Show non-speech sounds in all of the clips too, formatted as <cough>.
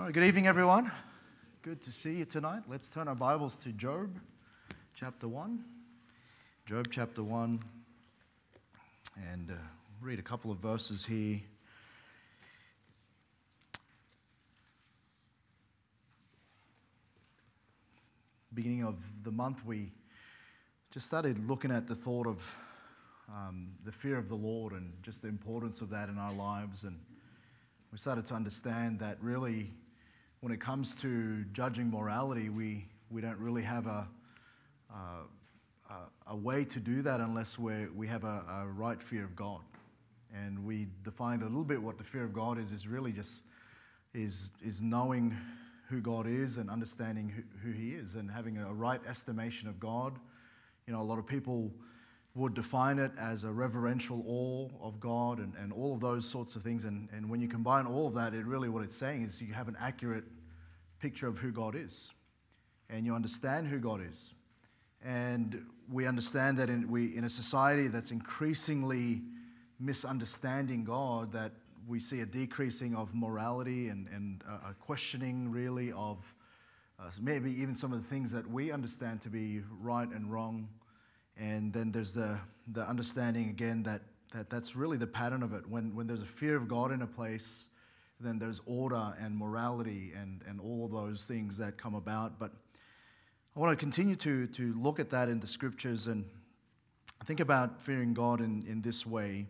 All right, good evening, everyone. Good to see you tonight. Let's turn our Bibles to Job chapter 1. Job chapter 1, and uh, read a couple of verses here. Beginning of the month, we just started looking at the thought of um, the fear of the Lord and just the importance of that in our lives. And we started to understand that really, when it comes to judging morality, we, we don't really have a, a, a way to do that unless we we have a, a right fear of God. And we defined a little bit what the fear of God is, is really just is, is knowing who God is and understanding who, who He is and having a right estimation of God. You know, a lot of people would define it as a reverential awe of God and, and all of those sorts of things. And, and when you combine all of that, it really what it's saying is you have an accurate picture of who God is and you understand who God is. And we understand that in, we, in a society that's increasingly misunderstanding God, that we see a decreasing of morality and, and a questioning, really, of uh, maybe even some of the things that we understand to be right and wrong and then there's the, the understanding again that, that that's really the pattern of it. When, when there's a fear of God in a place, then there's order and morality and, and all those things that come about. But I want to continue to, to look at that in the scriptures and think about fearing God in, in this way.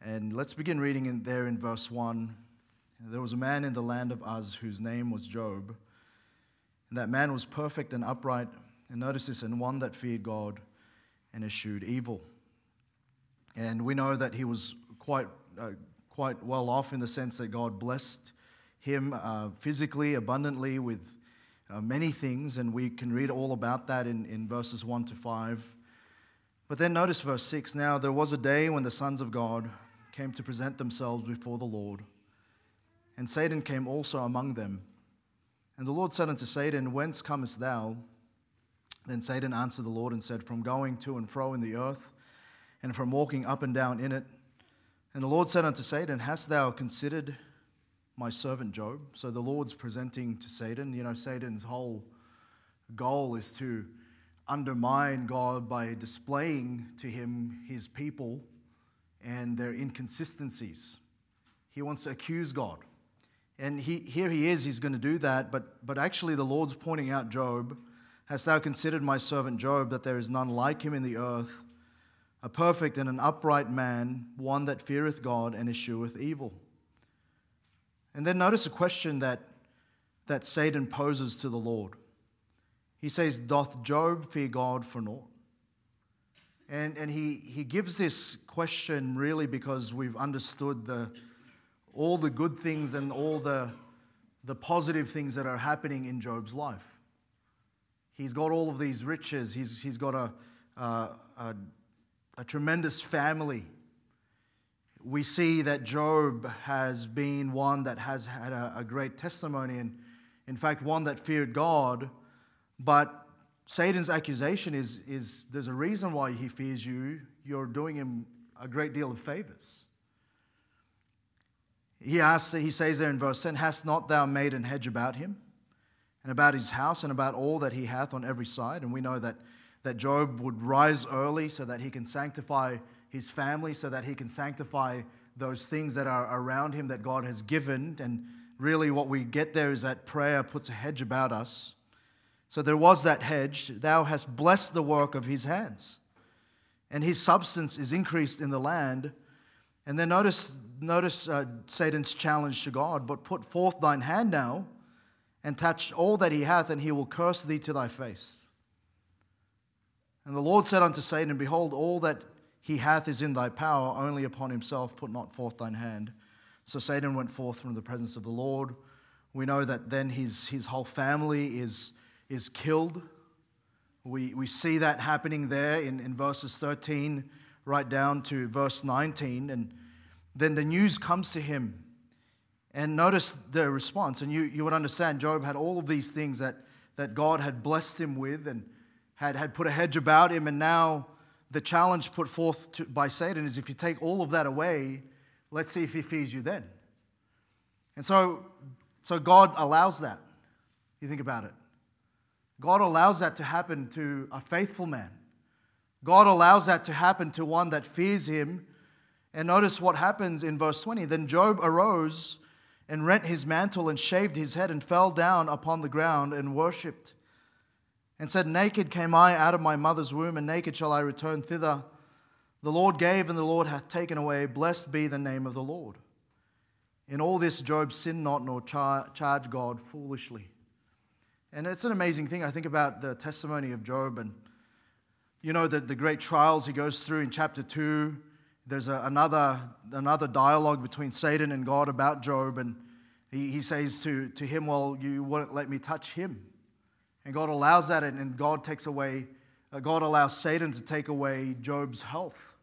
And let's begin reading in there in verse 1. There was a man in the land of Uz whose name was Job. And that man was perfect and upright. And notice this, and one that feared God and eschewed evil. And we know that he was quite, uh, quite well off in the sense that God blessed him uh, physically, abundantly, with uh, many things, and we can read all about that in, in verses 1 to 5. But then notice verse 6 Now there was a day when the sons of God came to present themselves before the Lord, and Satan came also among them. And the Lord said unto Satan, Whence comest thou? Then Satan answered the Lord and said, From going to and fro in the earth, and from walking up and down in it. And the Lord said unto Satan, Hast thou considered my servant Job? So the Lord's presenting to Satan. You know, Satan's whole goal is to undermine God by displaying to him his people and their inconsistencies. He wants to accuse God. And he, here he is, he's going to do that, but, but actually, the Lord's pointing out Job Hast thou considered my servant Job, that there is none like him in the earth, a perfect and an upright man, one that feareth God and escheweth evil? And then notice a question that, that Satan poses to the Lord. He says, Doth Job fear God for naught? And, and he, he gives this question really because we've understood the, all the good things and all the, the positive things that are happening in Job's life. He's got all of these riches. He's, he's got a, a, a, tremendous family. We see that Job has been one that has had a, a great testimony, and in fact, one that feared God. But Satan's accusation is, is there's a reason why he fears you. You're doing him a great deal of favors. He asks, he says there in verse 10, Hast not thou made an hedge about him? And about his house and about all that he hath on every side. And we know that, that Job would rise early so that he can sanctify his family, so that he can sanctify those things that are around him that God has given. And really, what we get there is that prayer puts a hedge about us. So there was that hedge. Thou hast blessed the work of his hands, and his substance is increased in the land. And then notice, notice uh, Satan's challenge to God, but put forth thine hand now and touch all that he hath, and he will curse thee to thy face. And the Lord said unto Satan, Behold, all that he hath is in thy power, only upon himself put not forth thine hand. So Satan went forth from the presence of the Lord. We know that then his, his whole family is, is killed. We, we see that happening there in, in verses 13 right down to verse 19. And then the news comes to him and notice the response. And you, you would understand Job had all of these things that, that God had blessed him with and had, had put a hedge about him. And now the challenge put forth to, by Satan is if you take all of that away, let's see if he feeds you then. And so So God allows that. You think about it. God allows that to happen to a faithful man. God allows that to happen to one that fears him. And notice what happens in verse 20. Then Job arose and rent his mantle and shaved his head and fell down upon the ground and worshipped and said, Naked came I out of my mother's womb, and naked shall I return thither. The Lord gave, and the Lord hath taken away. Blessed be the name of the Lord. In all this, Job sinned not nor char- charged God foolishly. And it's an amazing thing. I think about the testimony of Job and, you know, the, the great trials he goes through in chapter 2. There's a, another, another dialogue between Satan and God about Job. And he, he says to, to him, Well, you won't let me touch him. And God allows that, and, and God takes away, uh, God allows Satan to take away Job's health.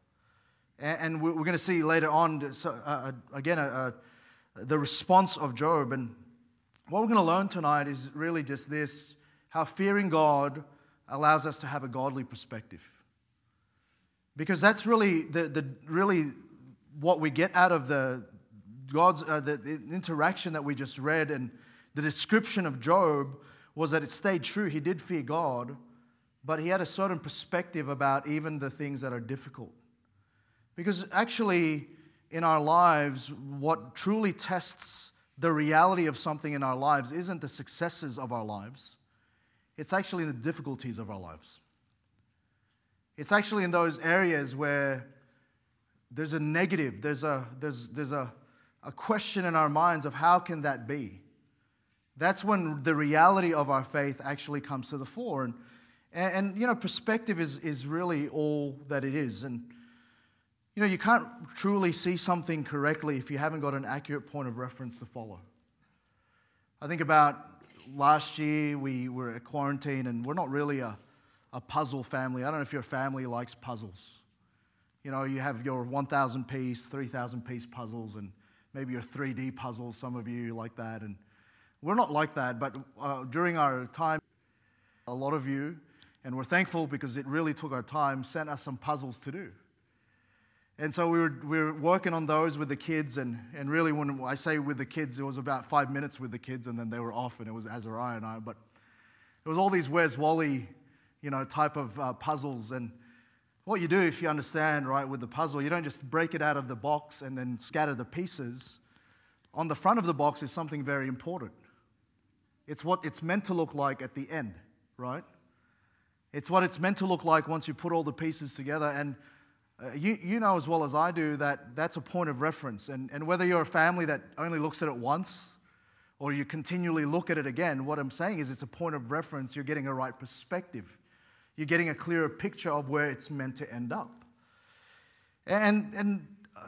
And, and we're, we're going to see later on, so, uh, uh again, uh, uh the response of Job. And what we're going to learn tonight is really just this how fearing God allows us to have a godly perspective. Because that's really, the, the, really what we get out of the, God's, uh, the, the interaction that we just read and the description of Job was that it stayed true. He did fear God, but he had a certain perspective about even the things that are difficult. Because actually, in our lives, what truly tests the reality of something in our lives isn't the successes of our lives, it's actually the difficulties of our lives. It's actually in those areas where there's a negative, there's a, there's, there's a, a question in our minds of how can that be? That's when the reality of our faith actually comes to the fore. And, and, and you know, perspective is, is really all that it is. And you know, you can't truly see something correctly if you haven't got an accurate point of reference to follow. I think about last year, we were at quarantine, and we're not really a, a puzzle family. I don't know if your family likes puzzles. You know, you have your 1,000 piece, 3,000 piece puzzles, and maybe your 3D puzzles, some of you like that. And we're not like that, but uh, during our time, a lot of you, and we're thankful because it really took our time, sent us some puzzles to do. And so we were, we were working on those with the kids, and, and really, when I say with the kids, it was about five minutes with the kids, and then they were off, and it was Azariah and I. But it was all these Where's Wally, you know, type of uh, puzzles. And what you do, if you understand, right, with the puzzle, you don't just break it out of the box and then scatter the pieces. On the front of the box is something very important. It's what it's meant to look like at the end, right? It's what it's meant to look like once you put all the pieces together. And uh, you, you know as well as I do that that's a point of reference. And, and whether you're a family that only looks at it once or you continually look at it again, what I'm saying is it's a point of reference. You're getting a right perspective, you're getting a clearer picture of where it's meant to end up. And, and uh,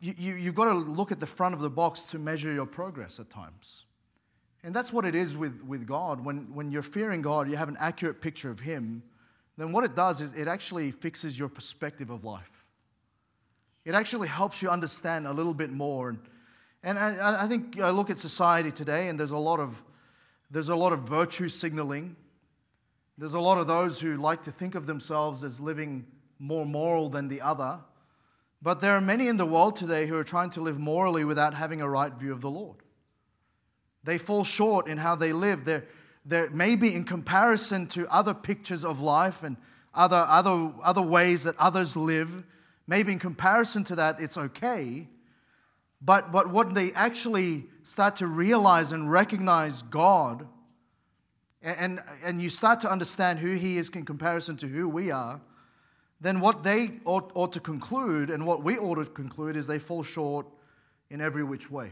you, you, you've got to look at the front of the box to measure your progress at times. And that's what it is with, with God. When, when you're fearing God, you have an accurate picture of Him then what it does is it actually fixes your perspective of life. It actually helps you understand a little bit more. And, and I, I think I look at society today, and there's a lot of there's a lot of virtue signaling. There's a lot of those who like to think of themselves as living more moral than the other. But there are many in the world today who are trying to live morally without having a right view of the Lord. They fall short in how they live. They're, there maybe in comparison to other pictures of life and other, other, other ways that others live, maybe in comparison to that, it's okay. But, but what they actually start to realize and recognize God, and, and you start to understand who He is in comparison to who we are, then what they ought, ought to conclude and what we ought to conclude is they fall short in every which way.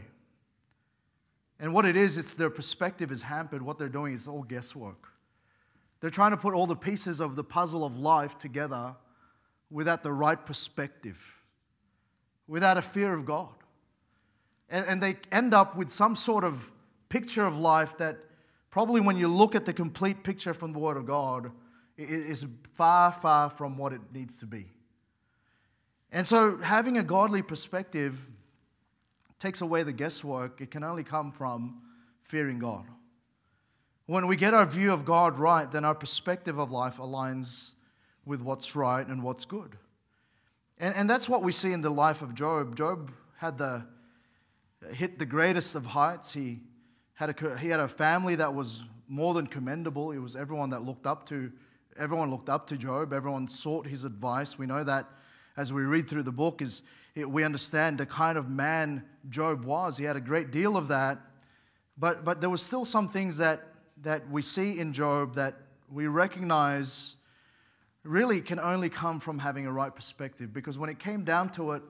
And what it is, it's their perspective is hampered. What they're doing is all guesswork. They're trying to put all the pieces of the puzzle of life together without the right perspective, without a fear of God. And, and they end up with some sort of picture of life that probably when you look at the complete picture from the Word of God, it is far, far from what it needs to be. And so, having a godly perspective takes away the guesswork. It can only come from fearing God. When we get our view of God right, then our perspective of life aligns with what's right and what's good. And, and that's what we see in the life of Job. Job had the hit the greatest of heights. He, had a, he had a family that was more than commendable. It was everyone that looked up to, everyone looked up to Job. Everyone sought his advice. We know that as we read through the book, is we understand the kind of man Job was. He had a great deal of that, but but there was still some things that that we see in Job that we recognize really can only come from having a right perspective. Because when it came down to it,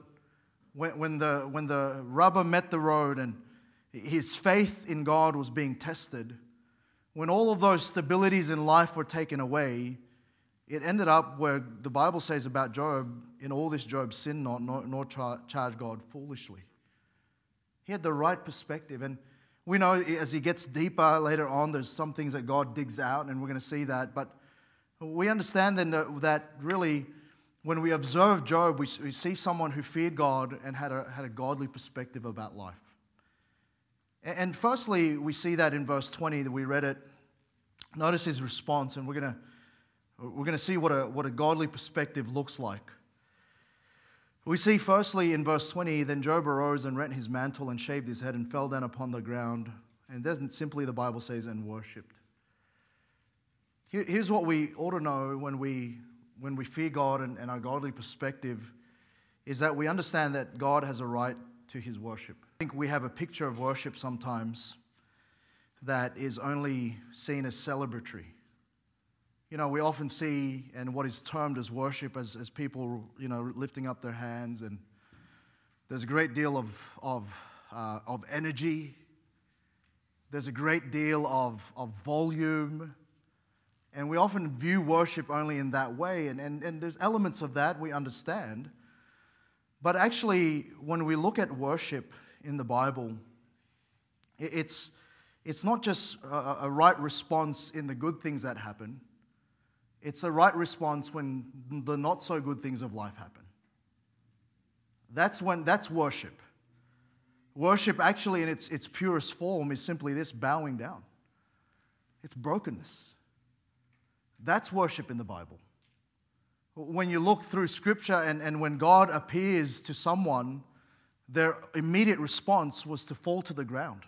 when, when, the, when the rubber met the road and his faith in God was being tested, when all of those stabilities in life were taken away, it ended up where the Bible says about Job, in all this Job sinned not, nor, nor char- charged God foolishly. He had the right perspective. And we know as he gets deeper later on, there's some things that God digs out, and we're going to see that. But we understand then that really, when we observe Job, we, we see someone who feared God and had a, had a godly perspective about life. And, firstly, we see that in verse 20 that we read it. Notice his response, and we're going to we're to see what a, what a godly perspective looks like. We see firstly in verse 20, then Job arose and rent his mantle and shaved his head and fell down upon the ground. And doesn't simply the Bible says and worshipped. Here's what we ought to know when we, when we fear God and, and our godly perspective is that we understand that God has a right to his worship. I think we have a picture of worship sometimes that is only seen as celebratory. You know, we often see and what is termed as worship as, as people, you know, lifting up their hands, and there's a great deal of, of, uh, of energy, there's a great deal of, of volume and we often view worship only in that way, and, and, and there's elements of that we understand. But actually, when we look at worship in the Bible, it's, it's not just a, a right response in the good things that happen, it's a right response when the not so good things of life happen. That's when that's worship. Worship, actually, in its, its purest form, is simply this bowing down. It's brokenness. That's worship in the Bible. When you look through scripture and, and when God appears to someone, their immediate response was to fall to the ground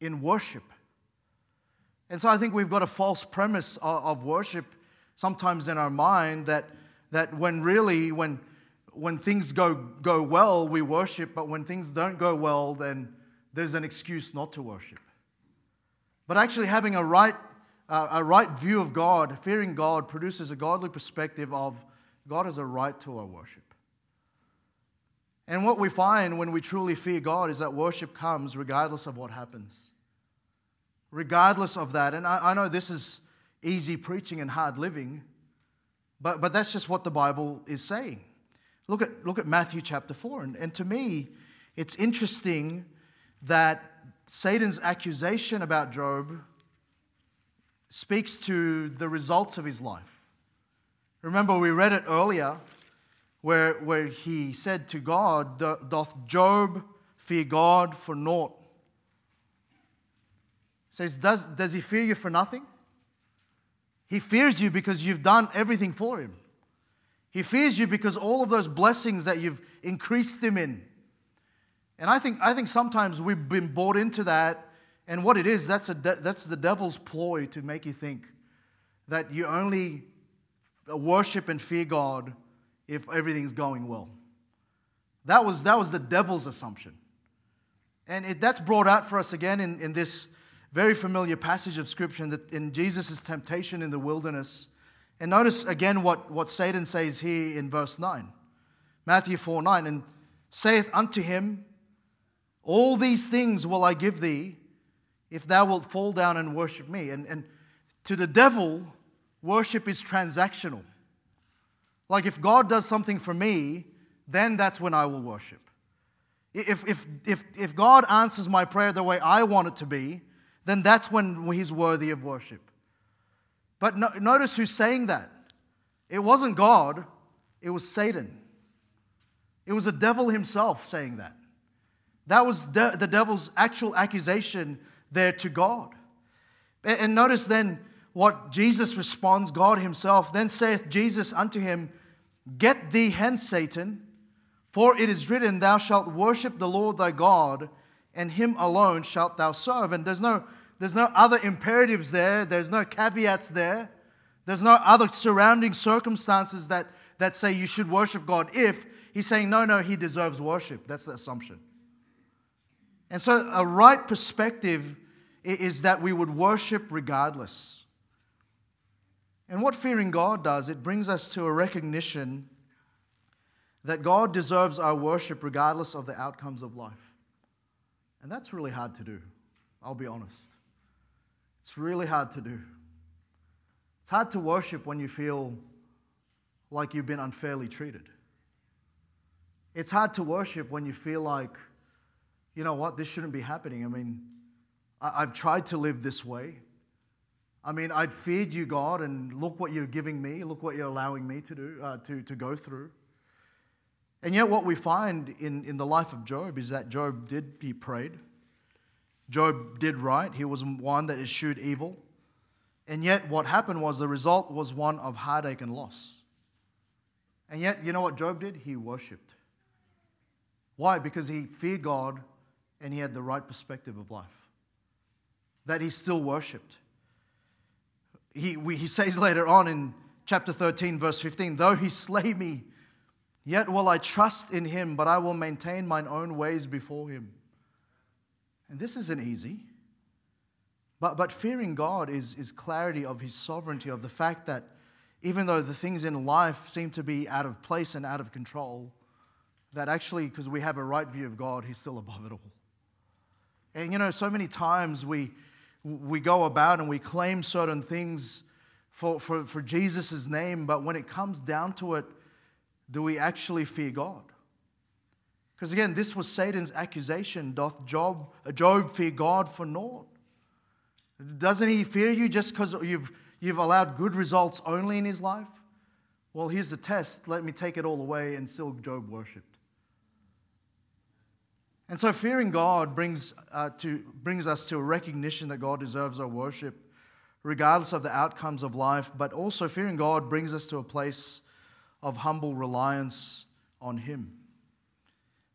in worship. And so I think we've got a false premise of, worship sometimes in our mind that, that when really, when, when things go, go well, we worship, but when things don't go well, then there's an excuse not to worship. But actually, having a right uh, a right view of God, fearing God, produces a godly perspective of God has a right to our worship. And what we find when we truly fear God is that worship comes regardless of what happens. Regardless of that. And I, I know this is easy preaching and hard living, but, but that's just what the Bible is saying. Look at, look at Matthew chapter 4. And, and to me, it's interesting that Satan's accusation about Job speaks to the results of his life. Remember, we read it earlier where, where he said to God, Doth Job fear God for naught? Says, does, does he fear you for nothing? He fears you because you've done everything for him. He fears you because all of those blessings that you've increased him in. And I think, I think sometimes we've been bought into that and what it is, that's, a de- that's the devil's ploy to make you think that you only worship and fear God if everything's going well. That was, that was the devil's assumption. And it, that's brought out for us again in, in this very familiar passage of Scripture that in Jesus' temptation in the wilderness. And notice again what, what Satan says here in verse 9. Matthew 4 9, and saith unto him, All these things will I give thee if thou wilt fall down and worship me. And, and to the devil, worship is transactional. Like if God does something for me, then that's when I will worship. If, if, if, if God answers my prayer the way I want it to be, then that's when he's worthy of worship. But no, notice who's saying that. It wasn't God, it was Satan. It was the devil himself saying that. That was de- the devil's actual accusation there to God. And notice then what Jesus responds, God Himself. Then saith Jesus unto him, Get thee hence, Satan, for it is written, Thou shalt worship the Lord thy God, and him alone shalt thou serve. And there's no, there's no other imperatives there, there's no caveats there, there's no other surrounding circumstances that, that say you should worship God if. He's saying, no, no, he deserves worship. That's the assumption. And so, a right perspective is that we would worship regardless. And what fearing God does, it brings us to a recognition that God deserves our worship regardless of the outcomes of life. And that's really hard to do, I'll be honest. It's really hard to do. It's hard to worship when you feel like you've been unfairly treated. It's hard to worship when you feel like, you know what, this shouldn't be happening. I mean, I've tried to live this way. I mean, I'd feared you, God, and look what you're giving me, look what you're allowing me to do, uh, to, to go through. And yet, what we find in, in the life of Job is that Job did, he prayed. Job did right. He was one that eschewed evil. And yet, what happened was the result was one of heartache and loss. And yet, you know what Job did? He worshiped. Why? Because he feared God and he had the right perspective of life. That he still worshiped. He, we, he says later on in chapter 13, verse 15, though he slay me, Yet will I trust in him, but I will maintain mine own ways before him. And this isn't easy. But, but fearing God is, is clarity of his sovereignty, of the fact that even though the things in life seem to be out of place and out of control, that actually, because we have a right view of God, he's still above it all. And you know, so many times we, we go about and we claim certain things for, for, for Jesus' name, but when it comes down to it, do we actually fear God? Because again, this was Satan's accusation. Doth Job, Job fear God for naught? Doesn't he fear you just because you've, you've allowed good results only in his life? Well, here's the test. Let me take it all away, and still Job worshipped. And so, fearing God brings, uh, to, brings us to a recognition that God deserves our worship, regardless of the outcomes of life. But also, fearing God brings us to a place of humble reliance on Him.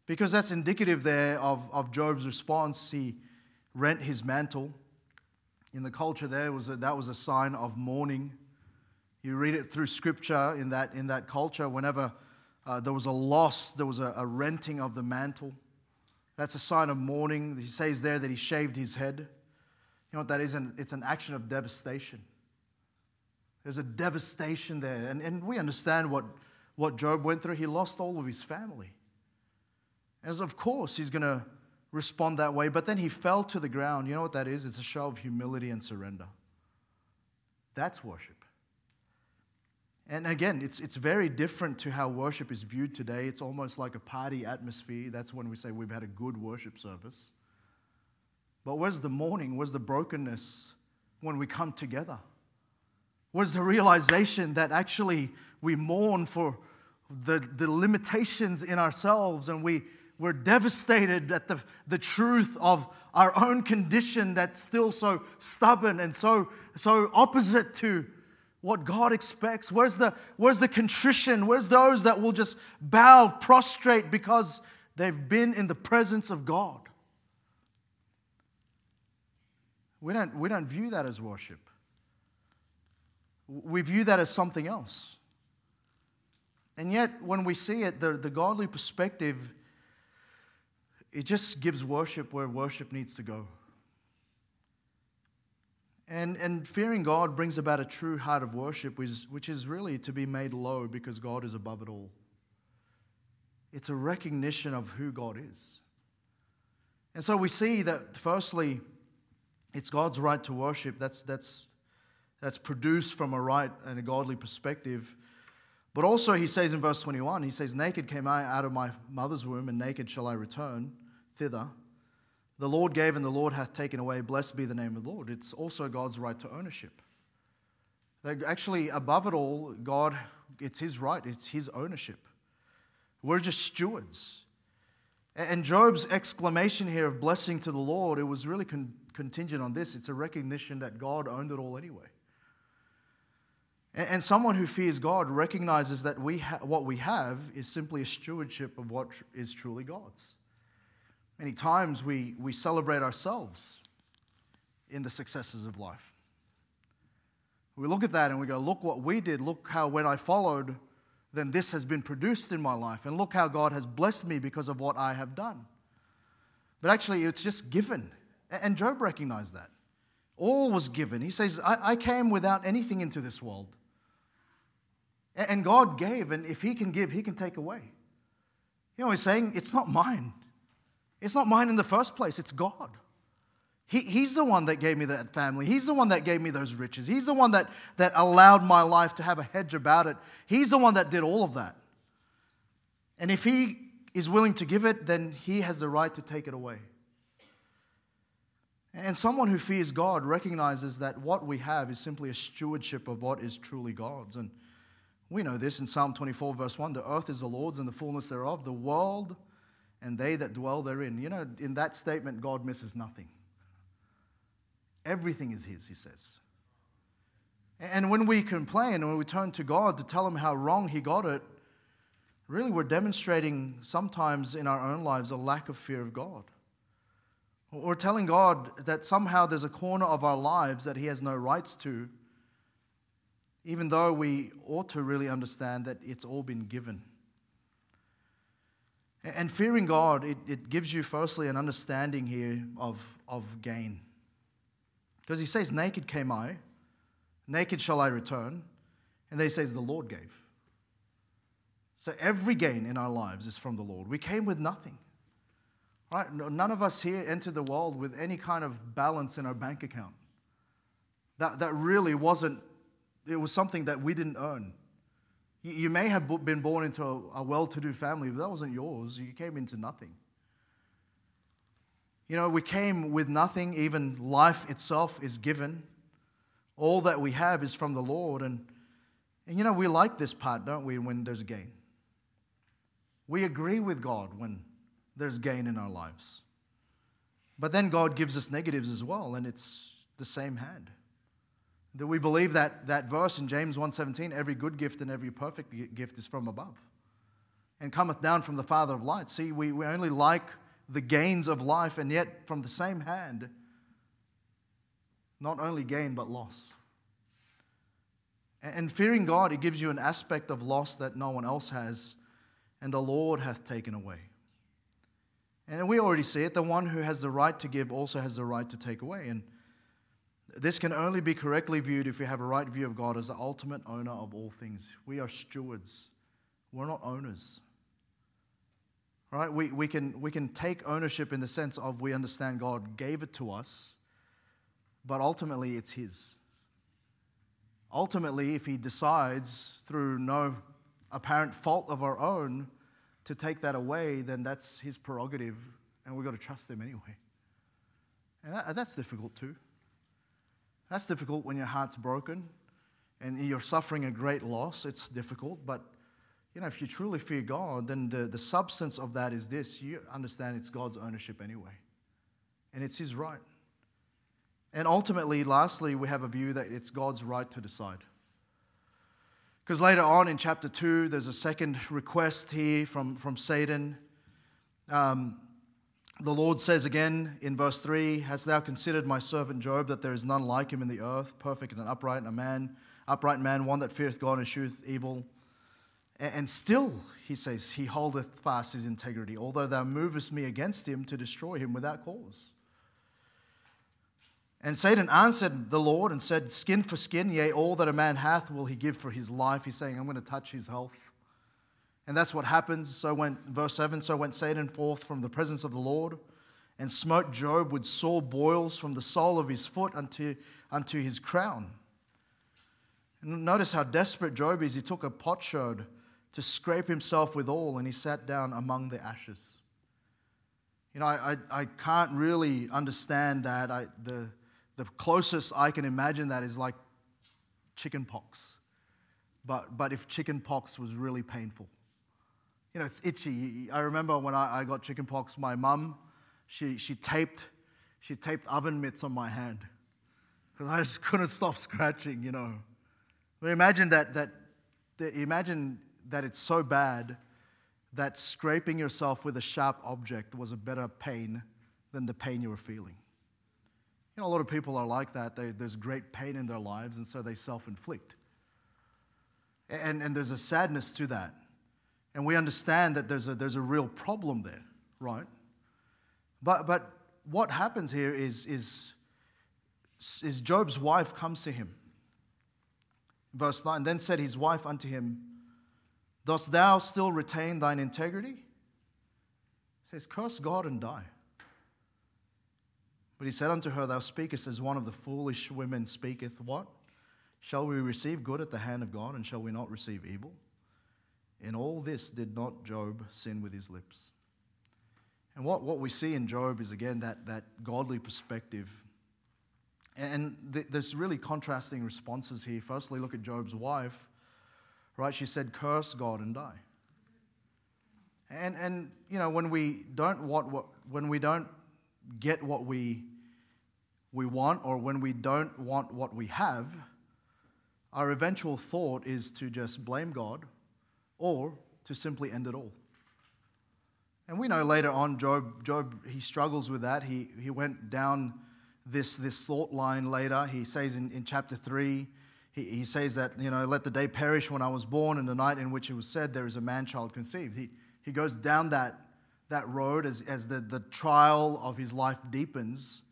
Because that's indicative there of, of Job's response. He rent his mantle. In the culture there, was a, that was a sign of mourning. You read it through scripture in that, in that culture, whenever uh, there was a loss, there was a, a renting of the mantle. That's a sign of mourning. He says there that he shaved his head. You know what that is? It's an action of devastation. There's a devastation there. And, and we understand what, what Job went through. He lost all of his family. As of course, he's going to respond that way. But then he fell to the ground. You know what that is? It's a show of humility and surrender. That's worship. And again, it's, it's very different to how worship is viewed today. It's almost like a party atmosphere. That's when we say we've had a good worship service. But where's the mourning? Where's the brokenness when we come together? was the realization that actually we mourn for the, the limitations in ourselves and we, we're devastated at the, the truth of our own condition that's still so stubborn and so, so opposite to what God expects. Where's the, where's the contrition? Where's those that will just bow, prostrate because they've been in the presence of God? We don't, we don't view that as worship. We view that as something else. And yet, when we see it, the, the godly perspective, it just gives worship where worship needs to go. And, and fearing God brings about a true heart of worship, which is, which is really to be made low because God is above it all. It's a recognition of who God is. And so we see that, firstly, it's God's right to worship. That's, that's that's produced from a right and a godly perspective. But also, he says in verse 21, he says, Naked came I out of my mother's womb, and naked shall I return thither. The Lord gave, and the Lord hath taken away. Blessed be the name of the Lord. It's also God's right to ownership. Actually, above it all, God, it's his right, it's his ownership. We're just stewards. And Job's exclamation here of blessing to the Lord, it was really con- contingent on this. It's a recognition that God owned it all anyway. And someone who fears God recognizes that we ha- what we have is simply a stewardship of what is truly God's. Many times we, we celebrate ourselves in the successes of life. We look at that and we go, look what we did. Look how when I followed, then this has been produced in my life. And look how God has blessed me because of what I have done. But actually, it's just given. And Job recognized that. All was given. He says, I, I came without anything into this world. And God gave, and if He can give, He can take away. You know, He's saying, It's not mine. It's not mine in the first place, it's God. He, he's the one that gave me that family. He's the one that gave me those riches. He's the one that, that allowed my life to have a hedge about it. He's the one that did all of that. And if He is willing to give it, then He has the right to take it away. And someone who fears God recognizes that what we have is simply a stewardship of what is truly God's. And we know this in Psalm 24, verse 1 the earth is the Lord's and the fullness thereof, the world and they that dwell therein. You know, in that statement, God misses nothing. Everything is His, He says. And when we complain and when we turn to God to tell Him how wrong He got it, really we're demonstrating sometimes in our own lives a lack of fear of God. We're telling God that somehow there's a corner of our lives that He has no rights to, even though we ought to really understand that it's all been given. And fearing God, it, it gives you firstly an understanding here of, of gain. Because He says, Naked came I, naked shall I return. And then He says, The Lord gave. So every gain in our lives is from the Lord. We came with nothing. Right? None of us here entered the world with any kind of balance in our bank account. That, that really wasn't, it was something that we didn't earn. You, may have been born into a, a well to do family, but that wasn't yours. You came into nothing. You know, we came with nothing, even life itself is given. All that we have is from the Lord. And, and you know, we like this part, don't we, when there's gain? We agree with God when there's gain in our lives. But then God gives us negatives as well, and it's the same hand. That we believe that, that verse in James 1:17, every good gift and every perfect gift is from above and cometh down from the Father of lights. See, we, we only like the gains of life, and yet from the same hand, not only gain but loss. And fearing God, it gives you an aspect of loss that no one else has, and the Lord hath taken away. And we already see it. The one who has the right to give also has the right to take away. And this can only be correctly viewed if we have a right view of God as the ultimate owner of all things. We are stewards, we're not owners. Right? We, we, can, we can take ownership in the sense of we understand God gave it to us, but ultimately it's His. Ultimately, if He decides through no apparent fault of our own to take that away, then that's his prerogative, and we've got to trust him anyway. And that, that's difficult too. That's difficult when your heart's broken and you're suffering a great loss. It's difficult, but you know, if you truly fear God, then the, the substance of that is this you understand it's God's ownership anyway, and it's His right. And ultimately, lastly, we have a view that it's God's right to decide. Because later on in chapter 2, there's a second request here from, from Satan. Um, the Lord says again in verse 3 Hast thou considered my servant Job, that there is none like him in the earth, perfect and upright, and a man, upright man, one that feareth God and sheweth evil? And still, he says, he holdeth fast his integrity, although thou movest me against him to destroy him without cause. And Satan answered the Lord and said, Skin for skin, yea, all that a man hath will he give for his life. He's saying, I'm going to touch his health. And that's what happens. So went, verse 7 So went Satan forth from the presence of the Lord and smote Job with sore boils from the sole of his foot unto, unto his crown. And notice how desperate Job is. He took a potsherd to scrape himself withal, and he sat down among the ashes. You know, I, I, I can't really understand that. I, the, the closest I can imagine that is like chicken pox. But, but if chicken pox was really painful. You know, it's itchy. I remember when I, I got chickenpox, my mum, she, she taped, she taped oven mitts on my hand because I just <laughs> couldn't stop scratching, you know. But imagine that, that, that, imagine that it's so bad that scraping yourself with a sharp object was a better pain than the pain you were feeling. You know, a lot of people are like that. They, there's great pain in their lives, and so they self inflict. And, and there's a sadness to that. And we understand that there's a, there's a real problem there, right? But, but what happens here is, is, is Job's wife comes to him. Verse 9 Then said his wife unto him, Dost thou still retain thine integrity? He says, Curse God and die. But he said unto her, Thou speakest as one of the foolish women speaketh. What? Shall we receive good at the hand of God, and shall we not receive evil? In all this did not Job sin with his lips. And what, what we see in Job is again that, that godly perspective. And th- there's really contrasting responses here. Firstly, look at Job's wife, right? She said, Curse God and die. And, and you know, when we don't what, what when we don't get what we, we want or when we don't want what we have, our eventual thought is to just blame God or to simply end it all. And we know later on, Job, Job he struggles with that. He, he went down this, this thought line later. He says in, in chapter 3, he, he says that, you know, let the day perish when I was born and the night in which it was said, there is a man child conceived. He, he goes down that, that road as, as the, the trial of his life deepens.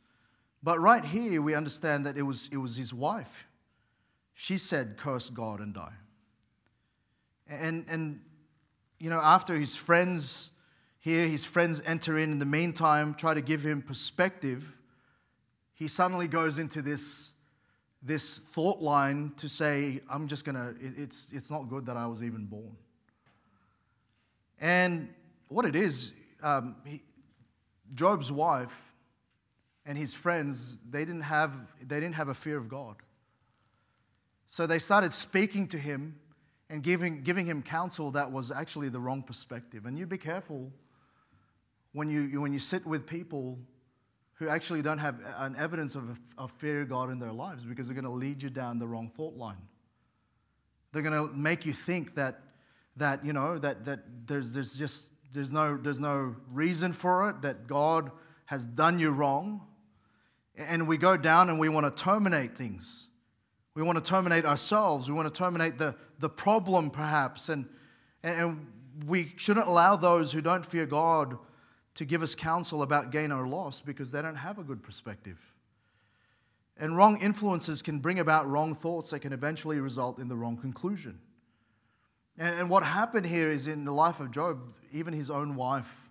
But right here, we understand that it was, it was his wife. She said, Curse God and die. And, and, you know, after his friends here, his friends enter in in the meantime, try to give him perspective, he suddenly goes into this, this thought line to say, I'm just going to, it's, it's not good that I was even born. And what it is, um, he, Job's wife and his friends, they didn't, have, they didn't have a fear of God. So they started speaking to him and giving, giving him counsel that was actually the wrong perspective. And you be careful when you, when you sit with people who actually don't have an evidence of, of fear of God in their lives because they're going to lead you down the wrong thought line. They're going to make you think that, that you know, that, that there's, there's just there's no, there's no reason for it, that God has done you wrong. And we go down and we want to terminate things. We want to terminate ourselves. We want to terminate the, the problem, perhaps. And, and we shouldn't allow those who don't fear God to give us counsel about gain or loss because they don't have a good perspective. And wrong influences can bring about wrong thoughts that can eventually result in the wrong conclusion. And, and what happened here is in the life of Job, even his own wife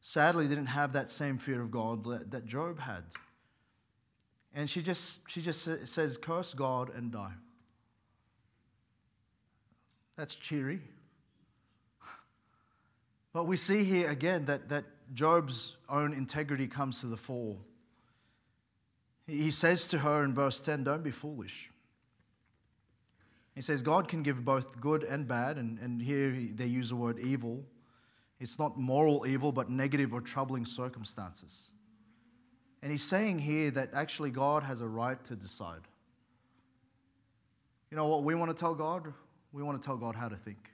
sadly didn't have that same fear of God that, that Job had. And she just, she just says, Curse God and die. That's cheery. <laughs> But we see here again that, that Job's own integrity comes to the fore. He says to her in verse 10, Don't be foolish. He says God can give both good and bad, and, and here they use the word evil. It's not moral evil, but negative or troubling circumstances. And he's saying here that actually God has a right to decide. You know what we want to tell God? We want to tell God how to think.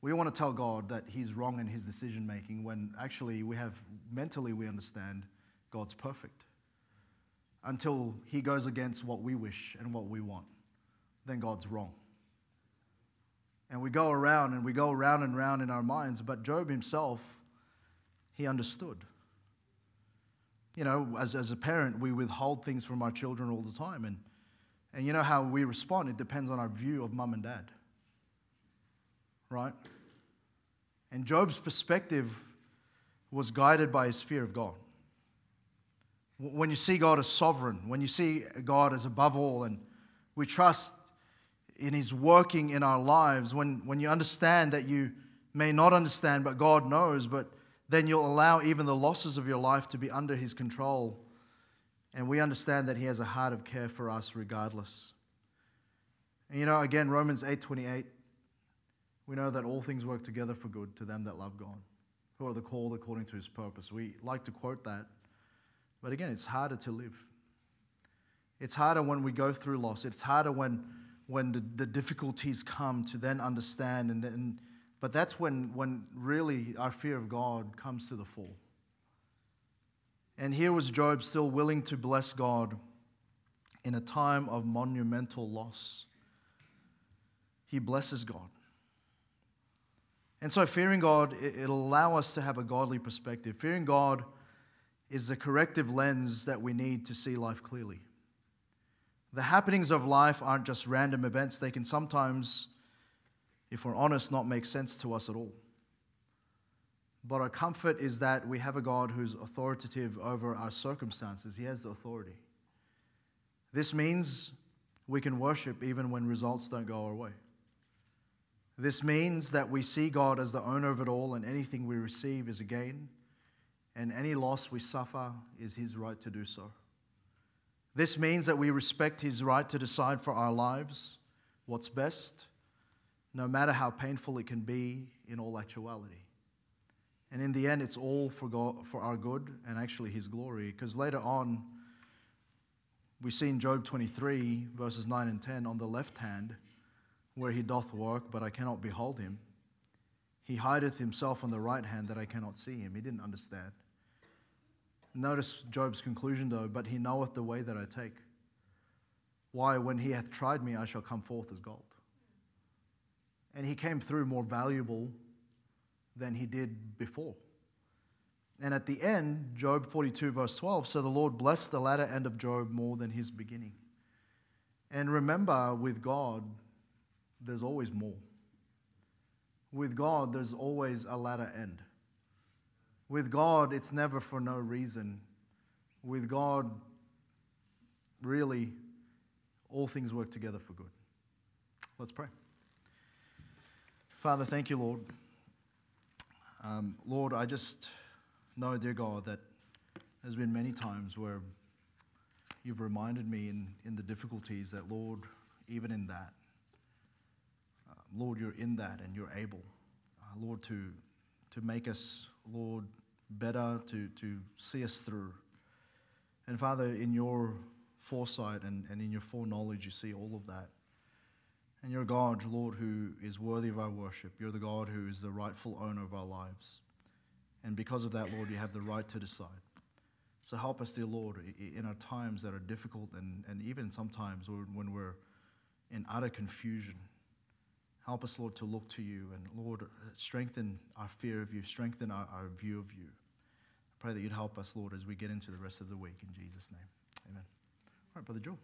We want to tell God that He's wrong in His decision making when actually we have, mentally, we understand God's perfect. Until He goes against what we wish and what we want, then God's wrong. And we go around and we go round and round in our minds, but Job himself, he understood. You know, as, as a parent, we withhold things from our children all the time. And, and you know how we respond? It depends on our view of mum and dad. Right? And Job's perspective was guided by his fear of God. When you see God as sovereign, when you see God as above all, and we trust in his working in our lives, when, when you understand that you may not understand, but God knows, but then you'll allow even the losses of your life to be under his control. And we understand that he has a heart of care for us regardless. And you know, again, Romans 8:28 we know that all things work together for good to them that love God, who are the called according to his purpose. We like to quote that, but again, it's harder to live. It's harder when we go through loss. It's harder when, when the, the difficulties come to then understand and, and But that's when, when really our fear of God comes to the fore. And here was Job still willing to bless God in a time of monumental loss. He blesses God. And so, fearing God, it'll allow us to have a godly perspective. Fearing God is the corrective lens that we need to see life clearly. The happenings of life aren't just random events, they can sometimes, if we're honest, not make sense to us at all. But our comfort is that we have a God who's authoritative over our circumstances. He has the authority. This means we can worship even when results don't go our way. This means that we see God as the owner of it all, and anything we receive is a gain, and any loss we suffer is His right to do so. This means that we respect His right to decide for our lives what's best, no matter how painful it can be in all actuality. And in the end, it's all for, God, for our good and actually His glory. Because later on, we see in Job 23, verses 9 and 10, on the left hand, where He doth work, but I cannot behold Him. He hideth Himself on the right hand that I cannot see Him. He didn't understand. Notice Job's conclusion, though, but He knoweth the way that I take. Why, when He hath tried me, I shall come forth as gold. And He came through more valuable than he did before. And at the end, Job 42, verse 12, so the Lord blessed the latter end of Job more than his beginning. And remember, with God, there's always more. With God, there's always a latter end. With God, it's never for no reason. With God, really, all things work together for good. Let's pray. Father, thank you, Lord. Um, Lord, I just know, dear God, that there's been many times where you've reminded me in, in the difficulties that, Lord, even in that, uh, Lord, you're in that and you're able, uh, Lord, to, to make us, Lord, better, to, to see us through. And Father, in your foresight and, and in your foreknowledge, you see all of that. And you're God, Lord, who is worthy of our worship. You're the God who is the rightful owner of our lives. And because of that, Lord, you have the right to decide. So help us, dear Lord, in our times that are difficult and, and even sometimes when we're in utter confusion. Help us, Lord, to look to you. And Lord, strengthen our fear of you, strengthen our, our view of you. I pray that you'd help us, Lord, as we get into the rest of the week. In Jesus' name, amen. All right, Brother Joe.